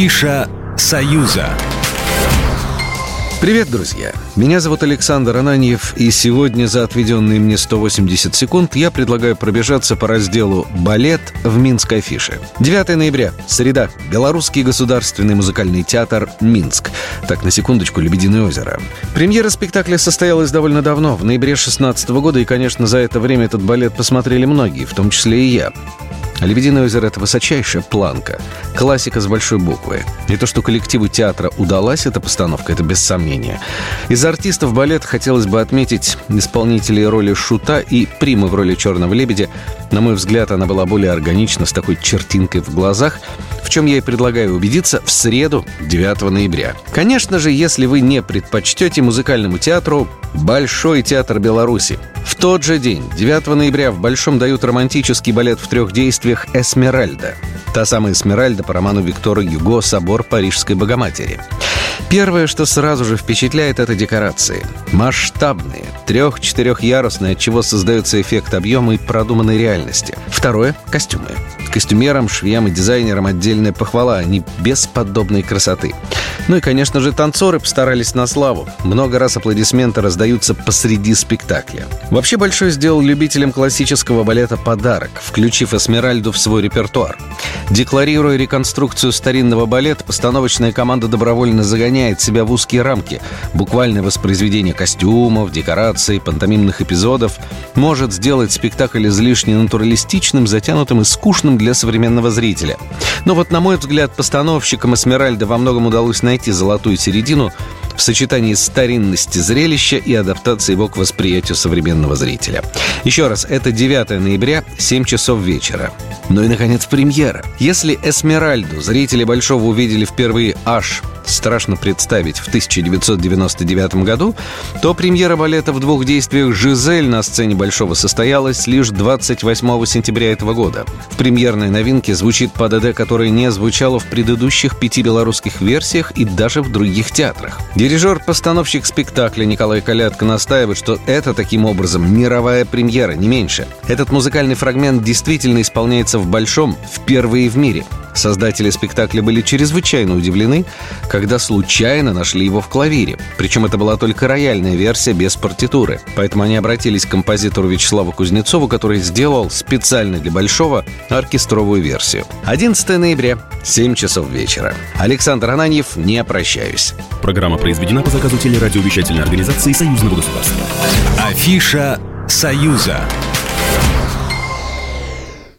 Афиша «Союза». Привет, друзья! Меня зовут Александр Ананьев, и сегодня за отведенные мне 180 секунд я предлагаю пробежаться по разделу «Балет» в Минской афише. 9 ноября, среда, Белорусский государственный музыкальный театр «Минск». Так, на секундочку, «Лебединое озеро». Премьера спектакля состоялась довольно давно, в ноябре 16 года, и, конечно, за это время этот балет посмотрели многие, в том числе и я. «Лебединое озеро» — это высочайшая планка, классика с большой буквы. И то, что коллективу театра удалась эта постановка, это без сомнения. Из артистов балета хотелось бы отметить исполнителей роли Шута и Примы в роли Черного лебедя. На мой взгляд, она была более органична, с такой чертинкой в глазах, в чем я и предлагаю убедиться в среду, 9 ноября. Конечно же, если вы не предпочтете музыкальному театру Большой театр Беларуси. В тот же день, 9 ноября, в Большом дают романтический балет в трех действиях «Эсмеральда». Та самая Эсмеральда по роману Виктора Юго «Собор Парижской Богоматери». Первое, что сразу же впечатляет, это декорации. Масштабные, трех-четырехярусные, от чего создается эффект объема и продуманной реальности. Второе – костюмы. Костюмерам, швеям и дизайнерам отдельная похвала, они бесподобной красоты. Ну и, конечно же, танцоры постарались на славу. Много раз аплодисменты раздаются посреди спектакля. Вообще Большой сделал любителям классического балета подарок, включив Эсмеральду в свой репертуар. Декларируя реконструкцию старинного балета, постановочная команда добровольно загоняет себя в узкие рамки. Буквальное воспроизведение костюмов, декораций, пантомимных эпизодов может сделать спектакль излишне натуралистичным, затянутым и скучным для современного зрителя. Но вот, на мой взгляд, постановщикам Эсмеральда во многом удалось найти золотую середину в сочетании старинности зрелища и адаптации его к восприятию современного зрителя. Еще раз, это 9 ноября, 7 часов вечера. Ну и, наконец, премьера. Если «Эсмеральду» зрители Большого увидели впервые аж страшно представить, в 1999 году, то премьера балета в двух действиях «Жизель» на сцене Большого состоялась лишь 28 сентября этого года. В премьерной новинке звучит ПДД, которая не звучала в предыдущих пяти белорусских версиях и даже в других театрах. Дирижер-постановщик спектакля Николай Калятко настаивает, что это таким образом мировая премьера, не меньше. Этот музыкальный фрагмент действительно исполняется в Большом впервые в мире – Создатели спектакля были чрезвычайно удивлены, когда случайно нашли его в клавире. Причем это была только рояльная версия без партитуры. Поэтому они обратились к композитору Вячеславу Кузнецову, который сделал специально для Большого оркестровую версию. 11 ноября, 7 часов вечера. Александр Ананьев, не прощаюсь. Программа произведена по заказу телерадиовещательной организации Союзного государства. Афиша «Союза».